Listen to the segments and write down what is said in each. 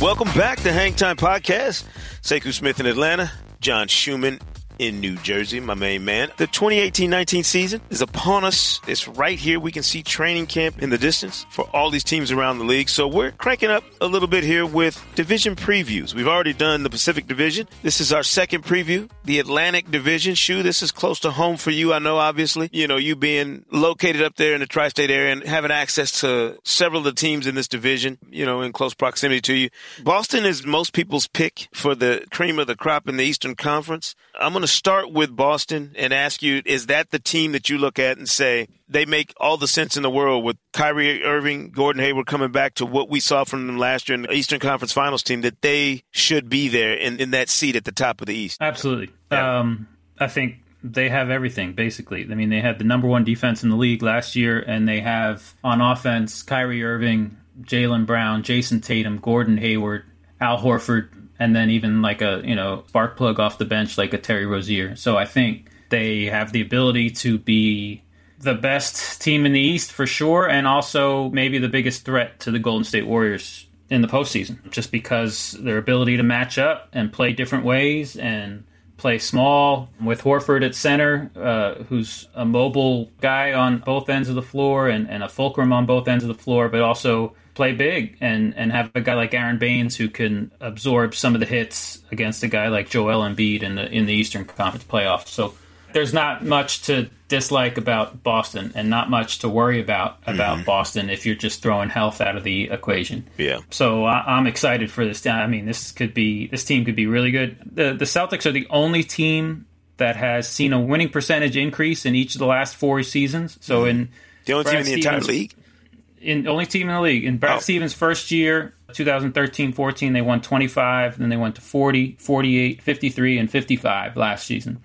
Welcome back to Hang Time Podcast. Sekou Smith in Atlanta, John Schuhmann in New Jersey, my main man. The 2018-19 season is upon us. It's right here. We can see training camp in the distance for all these teams around the league. So we're cranking up a little bit here with division previews. We've already done the Pacific Division. This is our second preview. The Atlantic Division. Shu, this is close to home for you. I know, obviously. You know, you being located up there in the tri-state area and having access to several of the teams in this division, you know, in close proximity to you. Boston is most people's pick for the cream of the crop in the Eastern Conference. I'm going to start with Boston and ask you: Is that the team that you look at and say they make all the sense in the world with Kyrie Irving, Gordon Hayward coming back to what we saw from them last year in the Eastern Conference Finals team that they should be there in, in that seat at the top of the East? Absolutely. Yeah. Um, I think they have everything basically. I mean, they had the number one defense in the league last year, and they have on offense Kyrie Irving, Jaylen Brown, Jayson Tatum, Gordon Hayward, Al Horford, and then even like a you know spark plug off the bench like a Terry Rozier. So I think they have the ability to be the best team in the East for sure, and also maybe the biggest threat to the Golden State Warriors in the postseason, just because their ability to match up and play different ways and play small with Horford at center, uh, who's a mobile guy on both ends of the floor and, and a fulcrum on both ends of the floor, but also play big and, and have a guy like Aron Baynes who can absorb some of the hits against a guy like Joel Embiid in the in the Eastern Conference playoffs. So there's not much to dislike about Boston and not much to worry about about mm-hmm. Boston if you're just throwing health out of the equation. Yeah. So I, am excited for this. I mean, this could be this team could be really good. The the Celtics are the only team that has seen a winning percentage increase in each of the last four seasons. So mm-hmm. in the only Brad team in the entire league in only team in the league. In Brad oh. Stevens' first year, 2013-14, they won 25, then they went to 40, 48, 53, and 55 last season.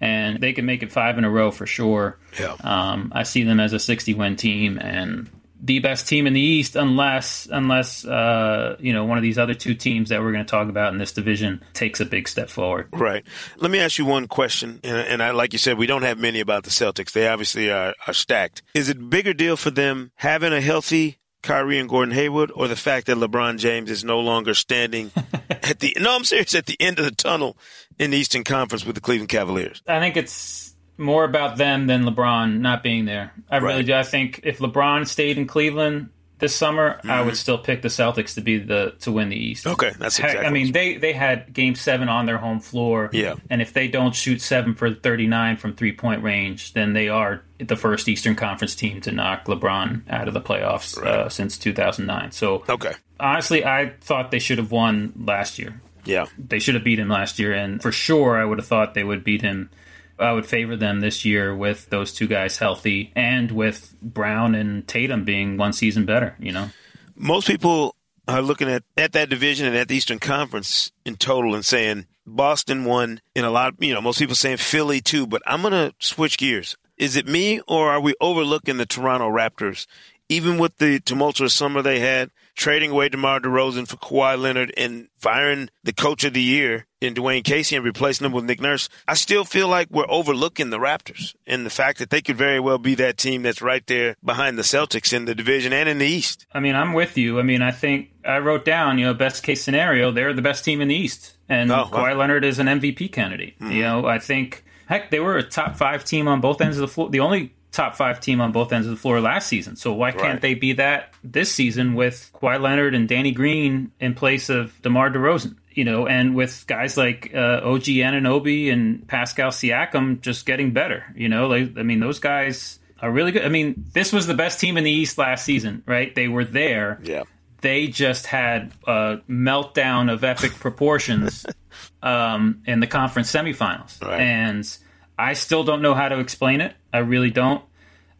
And they can make it five in a row for sure. Yeah. Um, I see them as a 60 win team, and the best team in the East, unless unless uh, you know one of these other two teams that we're going to talk about in this division takes a big step forward. Right. Let me ask you one question, and, and I, like you said, we don't have many about the Celtics. They obviously are, are stacked. Is it a bigger deal for them having a healthy Kyrie and Gordon Hayward, or the fact that LeBron James is no longer standing at the no, I'm serious at the end of the tunnel in the Eastern Conference with the Cleveland Cavaliers? I think it's more about them than LeBron not being there. I right. really do. I think if LeBron stayed in Cleveland this summer, mm-hmm. I would still pick the Celtics to be the to win the East. Okay, that's exactly. I mean, they they had Game Seven on their home floor. Yeah, and if they don't shoot seven for thirty nine from three point range, then they are the first Eastern Conference team to knock LeBron out of the playoffs uh, right. uh, since two thousand nine. So okay, honestly, I thought they should have won last year. Yeah, they should have beat him last year, and for sure, I would have thought they would beat him I would favor them this year with those two guys healthy and with Brown and Tatum being one season better, you know? Most people are looking at, at that division and at the Eastern Conference in total and saying Boston won in a lot, you know, most people saying Philly too, but I'm going to switch gears. Is it me or are we overlooking the Toronto Raptors? Even with the tumultuous summer they had, trading away DeMar DeRozan for Kawhi Leonard and firing the coach of the year in Dwane Casey and replacing him with Nick Nurse, I still feel like we're overlooking the Raptors and the fact that they could very well be that team that's right there behind the Celtics in the division and in the East. I mean, I'm with you. I mean, I think I wrote down, you know, best case scenario, they're the best team in the East. And oh, Kawhi Leonard is an MVP candidate. Mm-hmm. You know, I think, heck, they were a top five team on both ends of the floor. The only top five team on both ends of the floor last season. So why can't right. they be that this season with Kawhi Leonard and Danny Green in place of DeMar DeRozan? You know, and with guys like uh, OG Anunoby and Pascal Siakam just getting better. You know, like I mean, those guys are really good. I mean, this was the best team in the East last season, right? They were there. Yeah. They just had a meltdown of epic proportions um, in the conference semifinals, right. and I still don't know how to explain it. I really don't.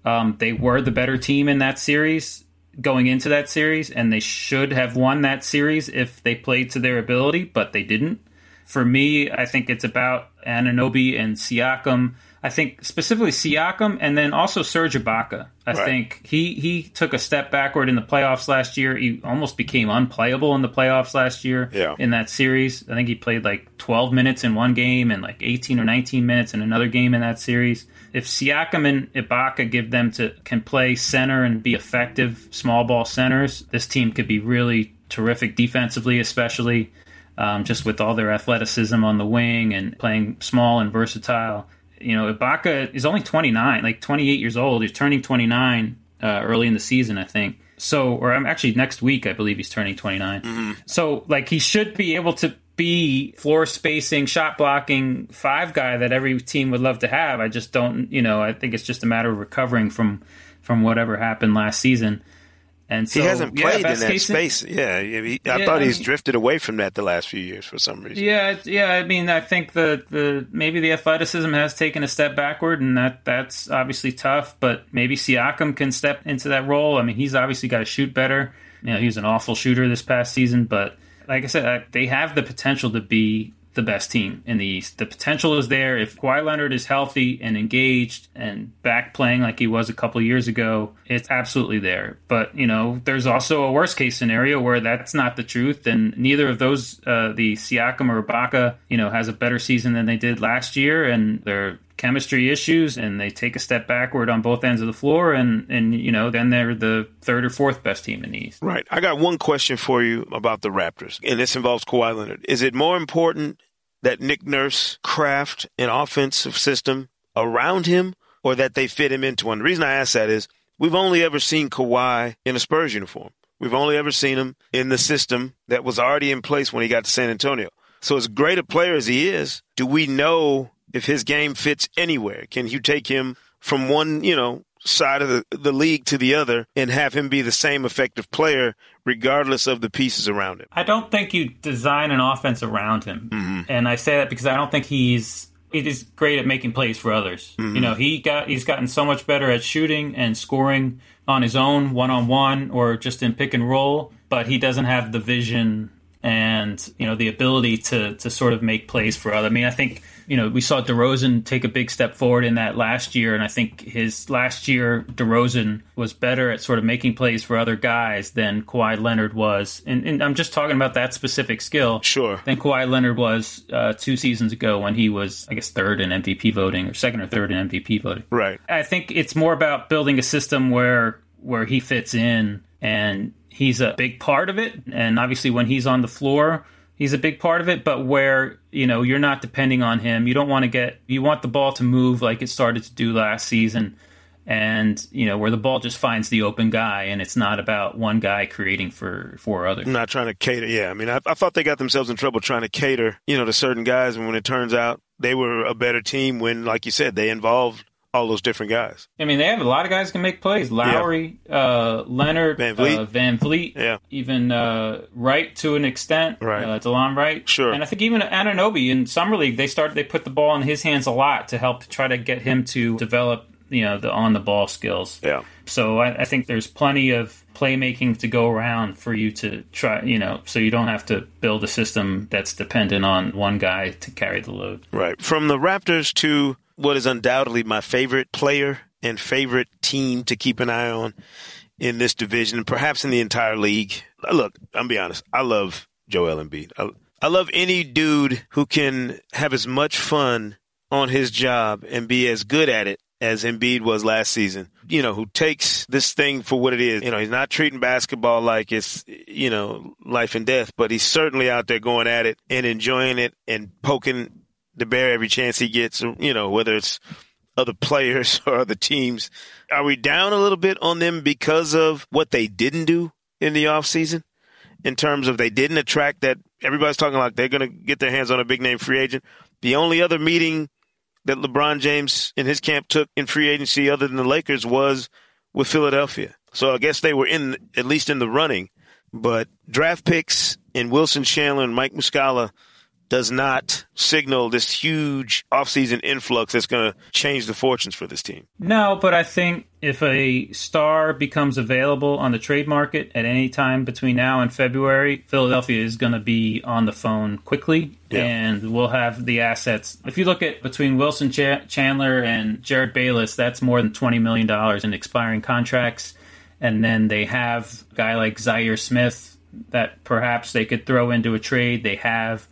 Um, they were the better team in that series going into that series, and they should have won that series if they played to their ability, but they didn't. For me, I think it's about Anunoby and Siakam. I think specifically Siakam and then also Serge Ibaka. I right. think he he took a step backward in the playoffs last year. He almost became unplayable in the playoffs last year yeah. in that series. I think he played like 12 minutes in one game and like 18 or 19 minutes in another game in that series. If Siakam and Ibaka give them to can play center and be effective small ball centers, this team could be really terrific defensively, especially um, just with all their athleticism on the wing and playing small and versatile you know, Ibaka is only 29, like 28 years old. He's turning 29 uh, early in the season, I think. So, or I'm actually next week, I believe he's turning 29. Mm-hmm. So, like, he should be able to be floor spacing, shot blocking five guy that every team would love to have. I just don't, you know, I think it's just a matter of recovering from from whatever happened last season. And so, he hasn't played yeah, in that space. In, yeah, he, I yeah, thought he's I mean, drifted away from that the last few years for some reason. Yeah, yeah. I mean, I think the the maybe the athleticism has taken a step backward, and that that's obviously tough. But maybe Siakam can step into that role. I mean, he's obviously got to shoot better. You know, he was an awful shooter this past season, but like I said, they have the potential to be the best team in the East. The potential is there. If Kawhi Leonard is healthy and engaged and back playing like he was a couple years ago, it's absolutely there. But, you know, there's also a worst case scenario where that's not the truth. And neither of those, uh, the Siakam or Ibaka, you know, has a better season than they did last year. And they're chemistry issues and they take a step backward on both ends of the floor and and you know then they're the third or fourth best team in the East. Right. I got one question for you about the Raptors and this involves Kawhi Leonard. Is it more important that Nick Nurse craft an offensive system around him or that they fit him into one. The reason I ask that is we've only ever seen Kawhi in a Spurs uniform. We've only ever seen him in the system that was already in place when he got to San Antonio. So as great a player as he is, do we know if his game fits anywhere? Can you take him from one, you know, side of the, the league to the other and have him be the same effective player regardless of the pieces around him. I don't think you design an offense around him. Mm-hmm. And I say that because I don't think he's he is great at making plays for others. Mm-hmm. You know, he got he's gotten so much better at shooting and scoring on his own one on one or just in pick and roll, but he doesn't have the vision and you know the ability to to sort of make plays for other. I mean, I think you know, we saw DeRozan take a big step forward in that last year, and I think his last year, DeRozan was better at sort of making plays for other guys than Kawhi Leonard was. And, and I'm just talking about that specific skill. Sure. Than Kawhi Leonard was uh, two seasons ago when he was, I guess, third in MVP voting or second or third in MVP voting. Right. I think it's more about building a system where where he fits in and he's a big part of it. And obviously, when he's on the floor he's a big part of it, but where, you know, you're not depending on him. You don't want to get you want the ball to move like it started to do last season. And you know where the ball just finds the open guy and it's not about one guy creating for four others. Not trying to cater yeah i mean I, I, thought they got themselves in trouble trying to cater you know to certain guys. And when it turns out they were a better team when like you said they involved all those different guys. I mean, they have a lot of guys can make plays. Lowry, yeah. uh, Leonard, Van Vleet, uh, Van Vleet yeah. even uh, Wright to an extent. Right, uh, Delon Wright. Sure. And I think even Anunoby in summer league, they started they put the ball in his hands a lot to help try to get him to develop you know the on the ball skills. Yeah. So I, I, think there's plenty of playmaking to go around for you to try, you know, so you don't have to build a system that's dependent on one guy to carry the load. Right. From the Raptors to what is undoubtedly my favorite player and favorite team to keep an eye on in this division, and perhaps in the entire league. Look, I'm be honest. I love Joel Embiid. I, I love any dude who can have as much fun on his job and be as good at it as Embiid was last season. You know, who takes this thing for what it is. You know, he's not treating basketball like it's, you know, life and death, but he's certainly out there going at it and enjoying it and poking the bear every chance he gets, you know, whether it's other players or other teams. Are we down a little bit on them because of what they didn't do in the offseason? In terms of they didn't attract that everybody's talking like they're going to get their hands on a big name free agent. The only other meeting that LeBron James and his camp took in free agency other than the Lakers was with Philadelphia. So I guess they were in at least in the running. But draft picks and Wilson Chandler and Mike Muscala does not signal this huge offseason influx that's going to change the fortunes for this team. No, but I think if a star becomes available on the trade market at any time between now and February, Philadelphia is going to be on the phone quickly yeah. and we'll have the assets. If you look at between Wilson Ch- Chandler and Jerryd Bayless, that's more than $20 million in expiring contracts. And then they have a guy like Zhaire Smith that perhaps they could throw into a trade. They have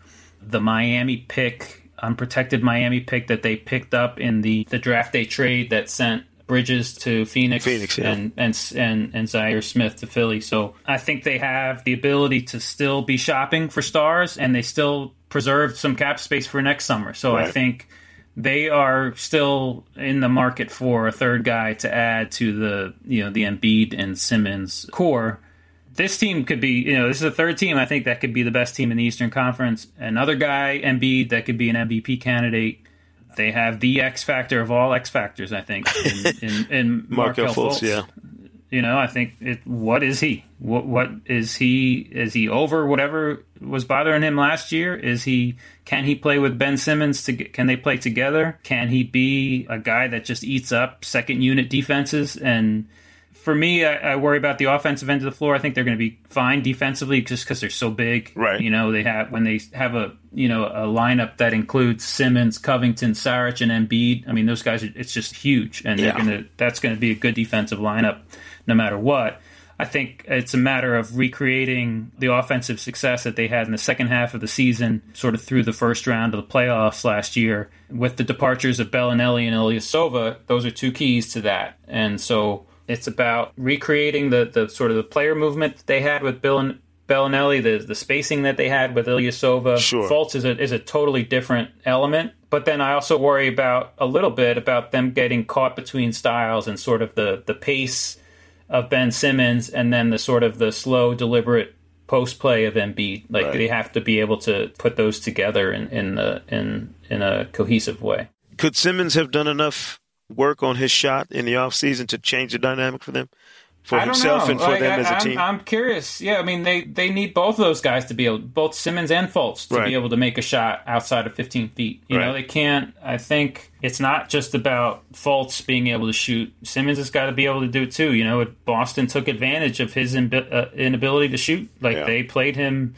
the Miami pick, unprotected Miami pick that they picked up in the, the draft day trade that sent Bridges to Phoenix, Phoenix yeah. and, and and and Zhaire Smith to Philly. So I think they have the ability to still be shopping for stars, and they still preserve some cap space for next summer. So right. I think they are still in the market for a third guy to add to the you know the Embiid and Simmons core this team could be, you know, this is a third team. I think that could be the best team in the Eastern Conference. Another guy, Embiid, that could be an MVP candidate. They have the X factor of all X factors. I think in, in, in Markelle Fultz. Yeah, you know, I think it. What is he? What what is he? Is he over whatever was bothering him last year? Is he? Can he play with Ben Simmons? To can they play together? Can he be a guy that just eats up second unit defenses and for me, I, I, worry about the offensive end of the floor. I think they're going to be fine defensively just because they're so big. Right. You know, they have when they have a you know a lineup that includes Simmons, Covington, Saric, and Embiid. I mean, those guys. Are, it's just huge, and yeah. to that's going to be a good defensive lineup no matter what. I think it's a matter of recreating the offensive success that they had in the second half of the season, sort of through the first round of the playoffs last year. With the departures of Belinelli and Ilyasova, those are two keys to that. And so it's about recreating the, the sort of the player movement they had with Bill and Belinelli, the the spacing that they had with Ilyasova. Sure. Fultz is a is a totally different element. But then I also worry about a little bit about them getting caught between styles and sort of the the pace of Ben Simmons and then the sort of the slow, deliberate post play of Embiid. Like right. they have to be able to put those together in in the in in a cohesive way. Could Simmons have done enough work on his shot in the offseason to change the dynamic for them? For himself know. and for like, them I, as a I'm, team? I'm curious. Yeah, I mean, they, they need both of those guys to be able, both Simmons and Fultz, to right. be able to make a shot outside of 15 feet. You right. know, they can't. I think it's not just about Fultz being able to shoot. Simmons has got to be able to do it too. You know, Boston took advantage of his uh, inability to shoot. Like yeah. they played him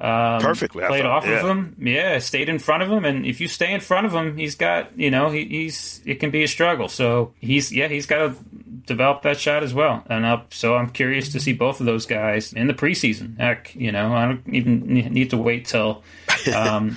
um, Perfectly, played off yeah. of him. Yeah, stayed in front of him, and if you stay in front of him, he's got you know he, he's it can be a struggle. So he's yeah he's got to develop that shot as well. And up, so I'm curious to see both of those guys in the preseason. Heck, you know I don't even need to wait till um,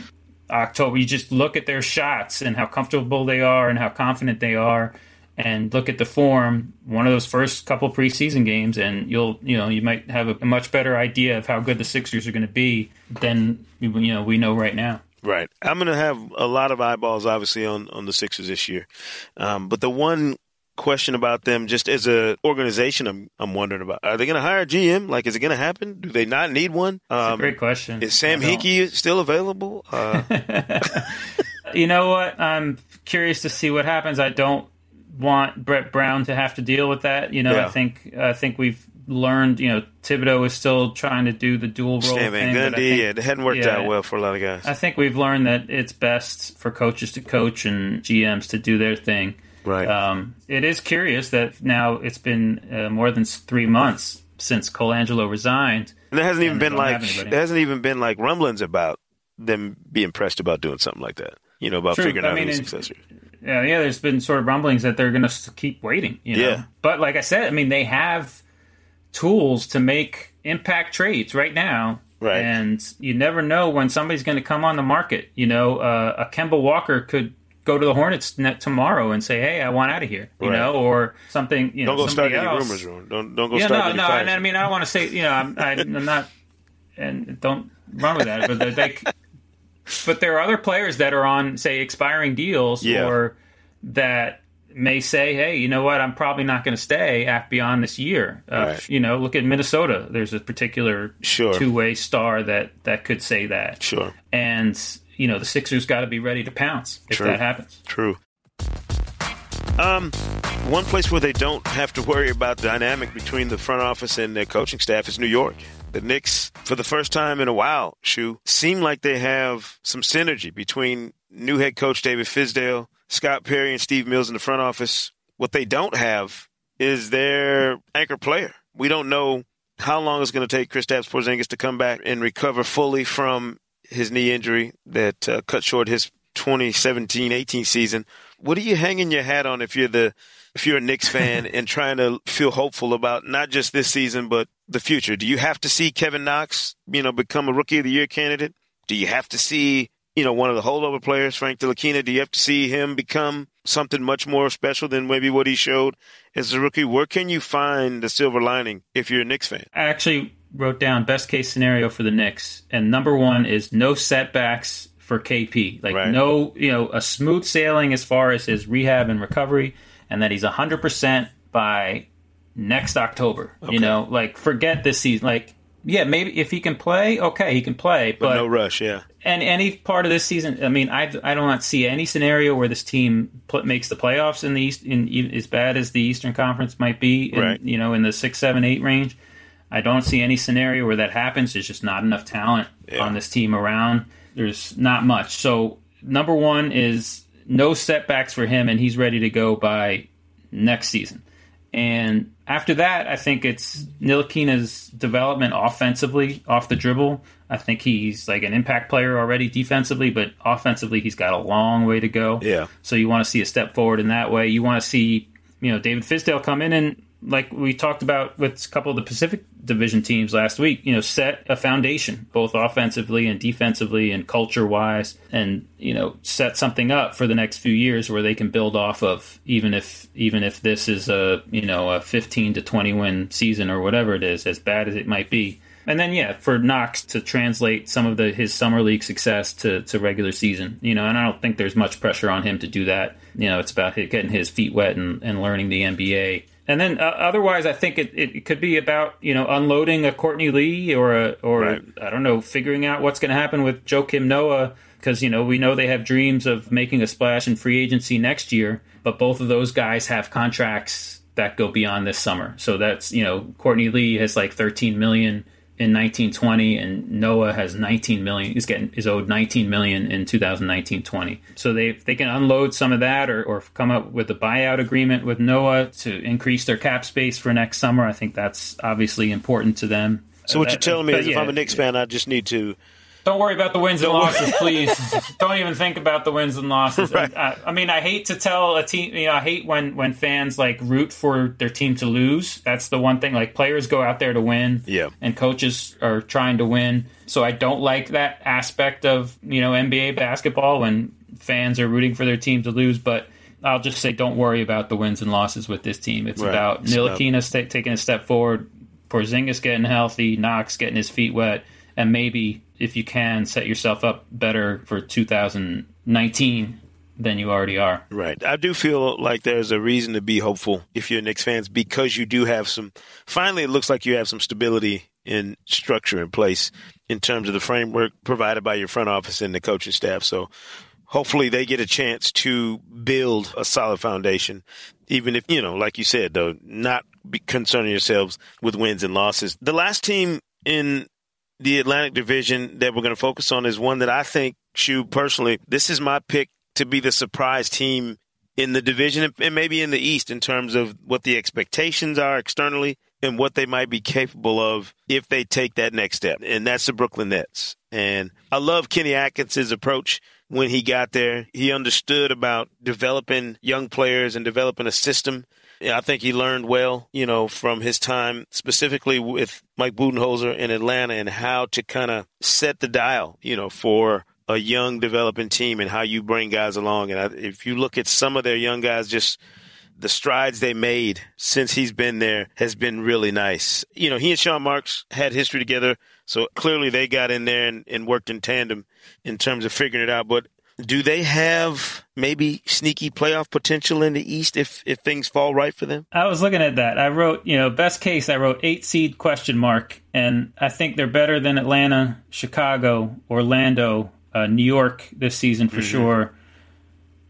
October. You just look at their shots and how comfortable they are and how confident they are and look at the form one of those first couple preseason games and you'll you know you might have a, much better idea of how good the Sixers are going to be than you know we know right now. Right. I'm going to have a lot of eyeballs obviously on on the Sixers this year. Um, but the one question about them just as a organization I'm I'm wondering about are they going to hire a GM like is it going to happen? Do they not need one? Um, great question. is Sam Hinkie still available? Uh, you know what? I'm curious to see what happens. I don't want Brett Brown to have to deal with that. You know, yeah. I think I think we've learned. You know, Thibodeau is still trying to do the dual role Van thing. Gundy, yeah, it hadn't worked yeah, out well for a lot of guys. I think we've learned that it's best for coaches to coach and GMs to do their thing. Right. Um, it is curious that now it's been uh, more than three months since Colangelo resigned. And there hasn't even been like there hasn't even been like rumblings about them being pressed about doing something like that. You know, about True. figuring I out mean, a successor yeah, yeah. There's been sort of rumblings that they're going to keep waiting. You know? Yeah. But like I said, I mean, they have tools to make impact trades right now. Right. And you never know when somebody's going to come on the market. You know, uh, a Kemba Walker could go to the Hornets net tomorrow and say, "Hey, I want out of here," you right. know, or something. You don't know, go start else. any rumors, Ron. Don't don't go yeah, start. No, no. I mean, I don't want to say, you know, I'm, I'm not, and don't run with that. But they, but there are other players that are on, say, expiring deals yeah. or that may say, "Hey, you know what? I'm probably not going to stay after beyond this year." Uh, right. You know, look at Minnesota. There's a particular sure. two-way star that that could say that. Sure. And you know, the Sixers got to be ready to pounce if True. that happens. True. Um, One place where they don't have to worry about dynamic between the front office and their coaching staff is New York. The Knicks, for the first time in a while, seem like they have some synergy between new head coach David Fizdale, Scott Perry, and Steve Mills in the front office. What they don't have is their anchor player. We don't know how long it's going to take Kristaps Porzingis to come back and recover fully from his knee injury that uh, cut short his 2017-18 season. What are you hanging your hat on if you're the if you're a Knicks fan and trying to feel hopeful about not just this season but the future? Do you have to see Kevin Knox, you know, become a rookie of the year candidate? Do you have to see, you know, one of the holdover players, Frank Ntilikina, do you have to see him become something much more special than maybe what he showed as a rookie? Where can you find the silver lining if you're a Knicks fan? I actually wrote down best case scenario for the Knicks, and number one is no setbacks for KP. Like Right. no, you know, a smooth sailing as far as his rehab and recovery, and that he's hundred percent by next October. You know, like forget this season. Like, yeah, maybe if he can play, okay, he can play, But but no rush, yeah. and any part of this season, I mean, I, I do not see any scenario where this team pl- makes the playoffs in the East, in, in as bad as the Eastern Conference might be, in, Right. you know, in the six, seven, eight range. I don't see any scenario where that happens. There's just not enough talent Yeah. on this team around. There's not much. So number one is no setbacks for him, and he's ready to go by next season. And after that, I think it's Ntilikina's development offensively, off the dribble. I think he's like an impact player already defensively, but offensively, he's got a long way to go. Yeah. So you want to see a step forward in that way. You want to see, you know, David Fizdale come in and, like we talked about with a couple of the Pacific Division teams last week, you know, set a foundation both offensively and defensively and culture wise, and you know, set something up for the next few years where they can build off of. Even if even if this is a you know a 15 to 20 win season or whatever it is, as bad as it might be. And then yeah, for Knox to translate some of the his summer league success to, to regular season, you know, and I don't think there's much pressure on him to do that. You know, it's about getting his feet wet and, and learning the NBA. And then uh, otherwise, I think it, it could be about you know unloading a Courtney Lee or a or Right. I don't know figuring out what's going to happen with Joakim Noah because you know we know they have dreams of making a splash in free agency next year, but both of those guys have contracts that go beyond this summer. So that's you know Courtney Lee has like 13 million in 1920 and Noah has 19 million is getting is owed 19 million in 2019-20. So they they can unload some of that or, or come up with a buyout agreement with Noah to increase their cap space for next summer, I think that's obviously important to them. So what Uh, you're telling me is if I'm a Knicks fan, I just need to don't worry about the wins and losses, please. Don't even think about the wins and losses. Right. I, I mean, I hate to tell a team. You know, I hate when when fans like root for their team to lose. That's the one thing. Like players go out there to win, Yeah. and coaches are trying to win. So I don't like that aspect of you know NBA basketball when fans are rooting for their team to lose. But I'll just say, don't worry about the wins and losses with this team. It's Right. about Ntilikina sta taking a step forward, Porzingis getting healthy, Knox getting his feet wet, and maybe if you can set yourself up better for 2019 than you already are. Right. I do feel like there's a reason to be hopeful if you're Knicks fans because you do have some. Finally, it looks like you have some stability in structure in place in terms of the framework provided by your front office and the coaching staff. So hopefully they get a chance to build a solid foundation, even if, you know, like you said, though, not be concerning yourselves with wins and losses. The last team in the Atlantic Division that we're going to focus on is one that I think, Shu, personally, this is my pick to be the surprise team in the division and maybe in the East in terms of what the expectations are externally and what they might be capable of if they take that next step. And that's the Brooklyn Nets. And I love Kenny Atkinson's approach when he got there. He understood about developing young players and developing a system. I think he learned well, you know, from his time specifically with Mike Budenholzer in Atlanta and how to kind of set the dial, you know, for a young developing team and how you bring guys along. And I, if you look at some of their young guys, just the strides they made since he's been there has been really nice. You know, he and Sean Marks had history together, so clearly they got in there and, and worked in tandem in terms of figuring it out. But do they have maybe sneaky playoff potential in the East if if things fall right for them? I was looking at that. I wrote, you know, best case, I wrote eight seed question mark, and I think they're better than Atlanta, Chicago, Orlando, uh, New York this season for sure,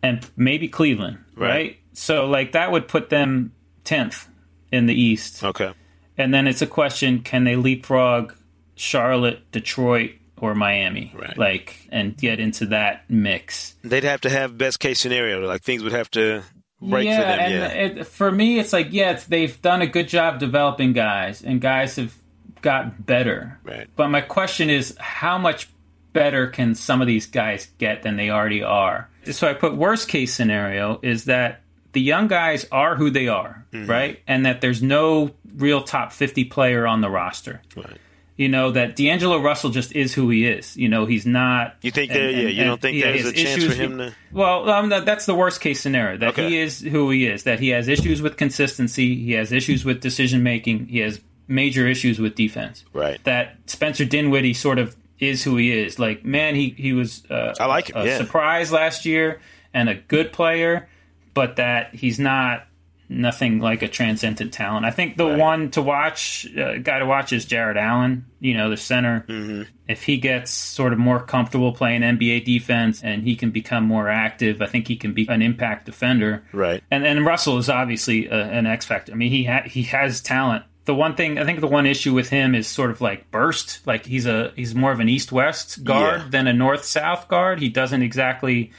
and maybe Cleveland, Right. right? So like that would put them tenth in the East. Okay. And then it's a question: Can they leapfrog Charlotte, Detroit, or Miami? Right. Like and get into that mix. They'd have to have best case scenario. Like things would have to break yeah, for them. and yeah. It, for me, it's like yeah, it's, they've done a good job developing guys, and guys have got better. Right. But my question is, how much better can some of these guys get than they already are? So I put worst case scenario is that the young guys are who they are, Mm-hmm. right? And that there's no real top 50 player on the roster. Right. You know, that D'Angelo Russell just is who he is. You know, he's not. You think there- yeah, you don't think yeah, there's a chance issues for him to- Well, um, that, that's the worst case scenario. That Okay. he is who he is. That he has issues with consistency. He has issues with decision making. He has major issues with defense. Right. That Spencer Dinwiddie sort of is who he is. Like, man, he he was uh, I like him, a yeah. surprise last year and a good player, but that he's not nothing like a transcendent talent. I think the Right. one to watch, uh, guy to watch is Jarrett Allen. You know, the center. Mm-hmm. If he gets sort of more comfortable playing NBA defense and he can become more active, I think he can be an impact defender. Right. And and Russell is obviously a, an X factor. I mean, he ha- he has talent. The one thing I think the one issue with him is sort of like burst. Like he's a he's more of an east west guard Yeah. than a north south guard. He doesn't exactly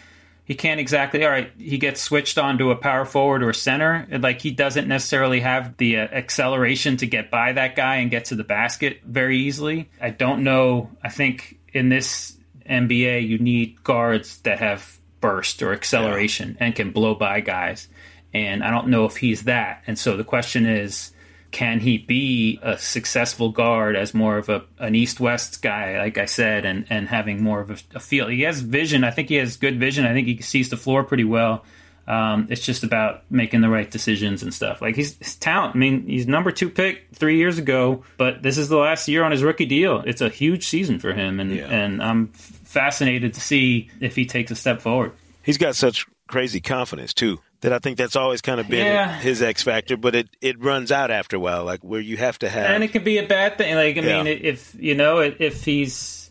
he can't exactly all right he gets switched onto a power forward or center. Like he doesn't necessarily have the uh, acceleration to get by that guy and get to the basket very easily. I don't know i think in this nba you need guards that have burst or acceleration and can blow by guys. And i don't know if he's that. And so the question is can he be a successful guard as more of a an east west guy, like I said, and and having more of a, a feel? He has vision. I think he has good vision. I think he sees the floor pretty well. Um, it's just about making the right decisions and stuff. Like he's his talent. I mean, he's number two pick three years ago, but this is the last year on his rookie deal. It's a huge season for him, and Yeah. and I'm fascinated to see if he takes a step forward. He's got such crazy confidence too that I think that's always kind of been Yeah. his X factor. But it it runs out after a while, like where you have to have. and it can be a bad thing. Like I Yeah. mean, if you know, if he's,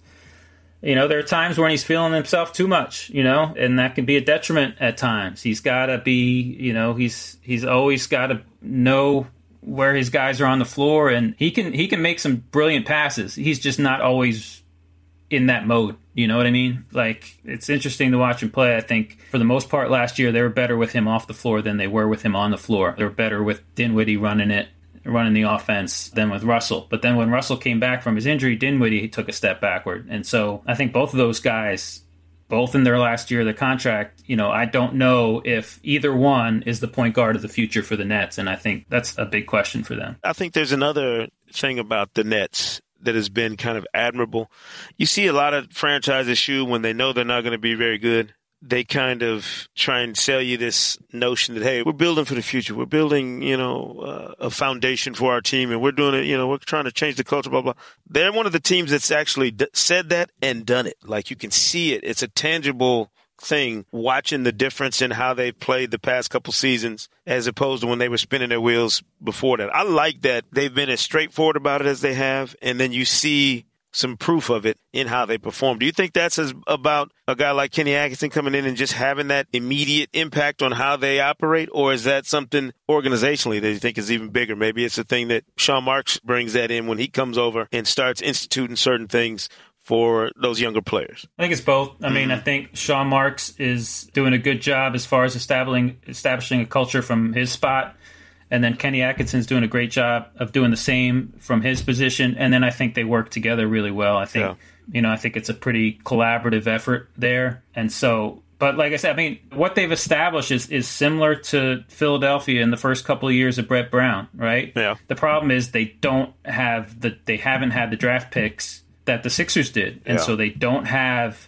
you know, there are times when he's feeling himself too much, you know, and that can be a detriment at times. He's got to be, you know, he's he's always got to know where his guys are on the floor, and he can he can make some brilliant passes. He's just not always in that mode. You know what I mean? Like it's interesting to watch him play. I think for the most part last year they were better with him off the floor than they were with him on the floor. They were better with Dinwiddie running it, running the offense than with Russell. But then when Russell came back from his injury, Dinwiddie took a step backward. And so I think both of those guys both in their last year of the contract, you know, I don't know if either one is the point guard of the future for the Nets, and I think that's a big question for them. I think there's another thing about the Nets that has been kind of admirable. You see a lot of franchises shoe when they know they're not going to be very good. They kind of try and sell you this notion that hey, we're building for the future. We're building, you know, uh, a foundation for our team, and we're doing it. You know, we're trying to change the culture. Blah blah. They're one of the teams that's actually d- said that and done it. Like you can see it. It's a tangible thing watching the difference in how they've played the past couple seasons as opposed to when they were spinning their wheels before that. I like that they've been as straightforward about it as they have, and then you see some proof of it in how they perform. Do you think that's as about a guy like Kenny Atkinson coming in and just having that immediate impact on how they operate, or is that something organizationally that you think is even bigger? Maybe it's a thing that Sean Marks brings that in when he comes over and starts instituting certain things for those younger players. I think it's both. I mean, I mm-hmm. think Sean Marks is doing a good job as far as establishing establishing a culture from his spot, and then Kenny Atkinson's doing a great job of doing the same from his position. And then I think they work together really well. I think Yeah. you know I think it's a pretty collaborative effort there, and so. But like I said, I mean, what they've established is, is similar to Philadelphia in the first couple of years of Brett Brown, right? Yeah. The problem is they don't have the they haven't had the draft picks that the Sixers did, and Yeah. so they don't have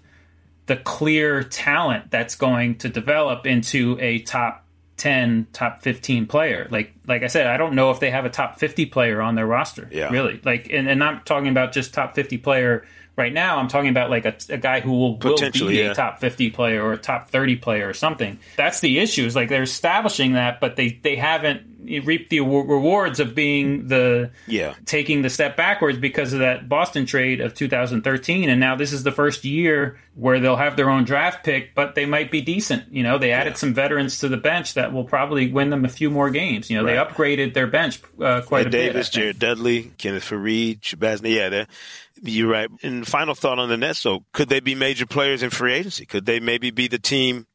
the clear talent that's going to develop into a top 10 top 15 player like like i said i don't know if they have a top 50 player on their roster Yeah. really like and, and i'm talking about just top 50 player right now i'm talking about like a, a guy who will, will be yeah. a top 50 player or a top 30 player or something that's the issue is like they're establishing that but they they haven't reap the rewards of being the yeah taking the step backwards because of that Boston trade of 2013, and now this is the first year where they'll have their own draft pick, but they might be decent. You know, they added yeah. some veterans to the bench that will probably win them a few more games. You know, right. they upgraded their bench uh, quite Ed a Davis, bit. Davis, Jared Dudley, Kenneth Faried, Shabazz. Yeah, you're right. And final thought on the Nets, though, could they be major players in free agency? Could they maybe be the team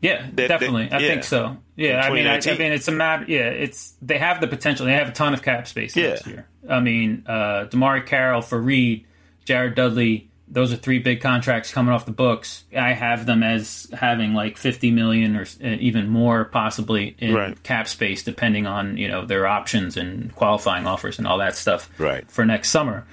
yeah, that, definitely. That, I yeah. think so. Yeah, I mean, I, I, mean, it's a matter. Yeah, it's they have the potential. They have a ton of cap space yeah. next year. I mean, uh, DeMarre Carroll, Faried, Jared Dudley. Those are three big contracts coming off the books. I have them as having like 50 million or uh, even more, possibly in right. cap space, depending on you know their options and qualifying offers and all that stuff. Right. For next summer,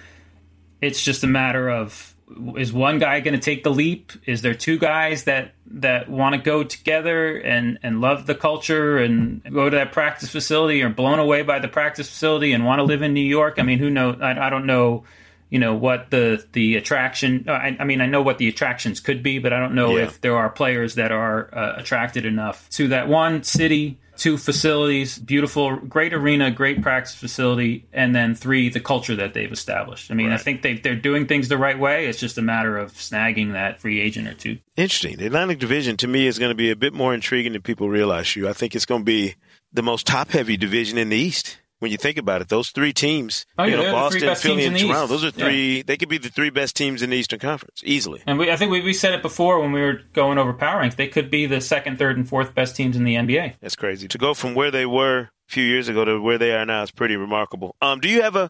it's just a matter of is one guy going to take the leap? Is there two guys that that want to go together and and love the culture and go to that practice facility or blown away by the practice facility and want to live in New York? I mean, who knows? I, I don't know. You know what the the attraction? I, I, mean, I know what the attractions could be, but I don't know yeah. if there are players that are uh, attracted enough to that one city two facilities, beautiful, great arena, great practice facility, and then three, the culture that they've established. I mean, right. I think they, they're doing things the right way. It's just a matter of snagging that free agent or two. Interesting. The Atlantic Division to me is going to be a bit more intriguing than people realize. You, I think it's going to be the most top heavy division in the East when you think about it, those three teams, oh, yeah, you know, Boston, Philly, and Toronto, those are three. Yeah. They could be the three best teams in the Eastern Conference easily. And we, I think we, we said it before when we were going over power ranks. They could be the second, third, and fourth best teams in the NBA. That's crazy to go from where they were a few years ago to where they are now is pretty remarkable. Um, do you have a,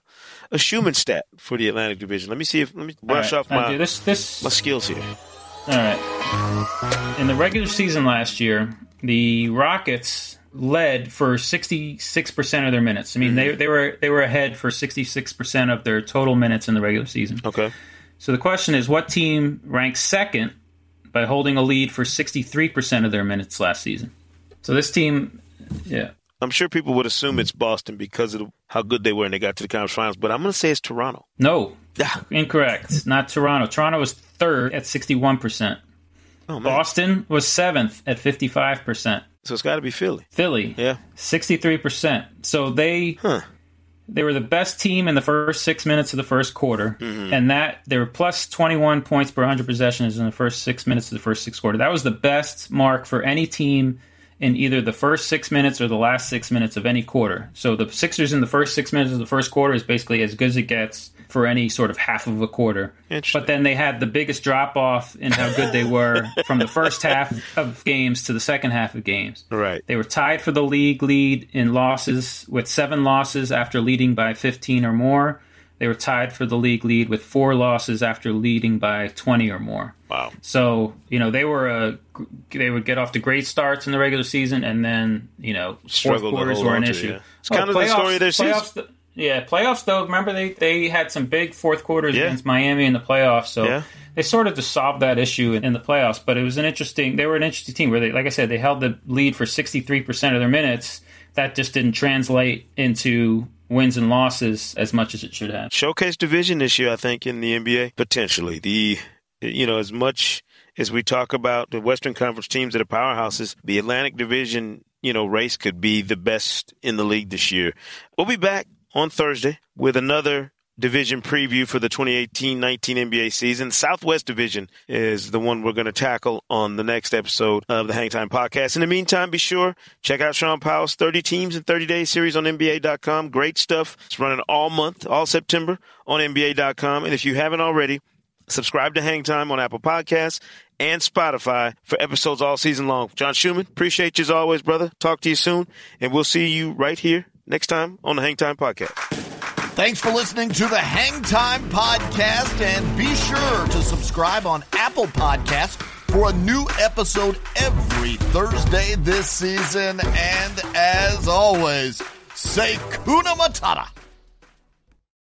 a Schuhmann stat for the Atlantic Division? Let me see if let me brush right. off my this, this, my skills here. All right. In the regular season last year, the Rockets led for 66% of their minutes. I mean, mm-hmm. they they were they were ahead for 66% of their total minutes in the regular season. Okay. So the question is what team ranks second by holding a lead for 63% of their minutes last season? So this team yeah. I'm sure people would assume it's Boston because of how good they were and they got to the conference finals, but I'm going to say it's Toronto. No. Incorrect. Not Toronto. Toronto was third at 61%. Oh, Boston was seventh at 55%. So it's got to be Philly. Philly. Yeah. 63%. So they huh. they were the best team in the first 6 minutes of the first quarter mm-hmm. and that they were plus 21 points per 100 possessions in the first 6 minutes of the first 6 quarter. That was the best mark for any team in either the first 6 minutes or the last 6 minutes of any quarter. So the Sixers in the first 6 minutes of the first quarter is basically as good as it gets for any sort of half of a quarter. But then they had the biggest drop off in how good they were from the first half of games to the second half of games. Right. They were tied for the league lead in losses with seven losses after leading by 15 or more. They were tied for the league lead with four losses after leading by 20 or more. Wow. So, you know, they were a, they would get off to great starts in the regular season and then, you know, fourth quarters were an issue. yeah. It's oh, kind of the story of their season. Yeah, playoffs though. Remember they they had some big fourth quarters yeah. against Miami in the playoffs, so yeah. they sort of just solved that issue in, in, the playoffs. But it was an interesting. They were an interesting team where they, like I said, they held the lead for sixty three percent of their minutes. That just didn't translate into wins and losses as much as it should have. Showcase division this year, I think, in the NBA potentially the you know as much as we talk about the Western Conference teams that are powerhouses, the Atlantic Division you know race could be the best in the league this year. We'll be back on Thursday with another division preview for the 2018-19 NBA season. Southwest Division is the one we're going to tackle on the next episode of the Hangtime Podcast. In the meantime, be sure check out Shaun Powell's 30 Teams in 30 Days series on NBA.com. Great stuff. It's running all month, all September on NBA.com. And if you haven't already, subscribe to Hangtime on Apple Podcasts and Spotify for episodes all season long. John Schuhmann, appreciate you as always, brother. Talk to you soon, and we'll see you right here next time on the Hang Time Podcast. Thanks for listening to the Hang Time Podcast, and be sure to subscribe on Apple Podcasts for a new episode every Thursday this season. And as always, say Kuna Matata.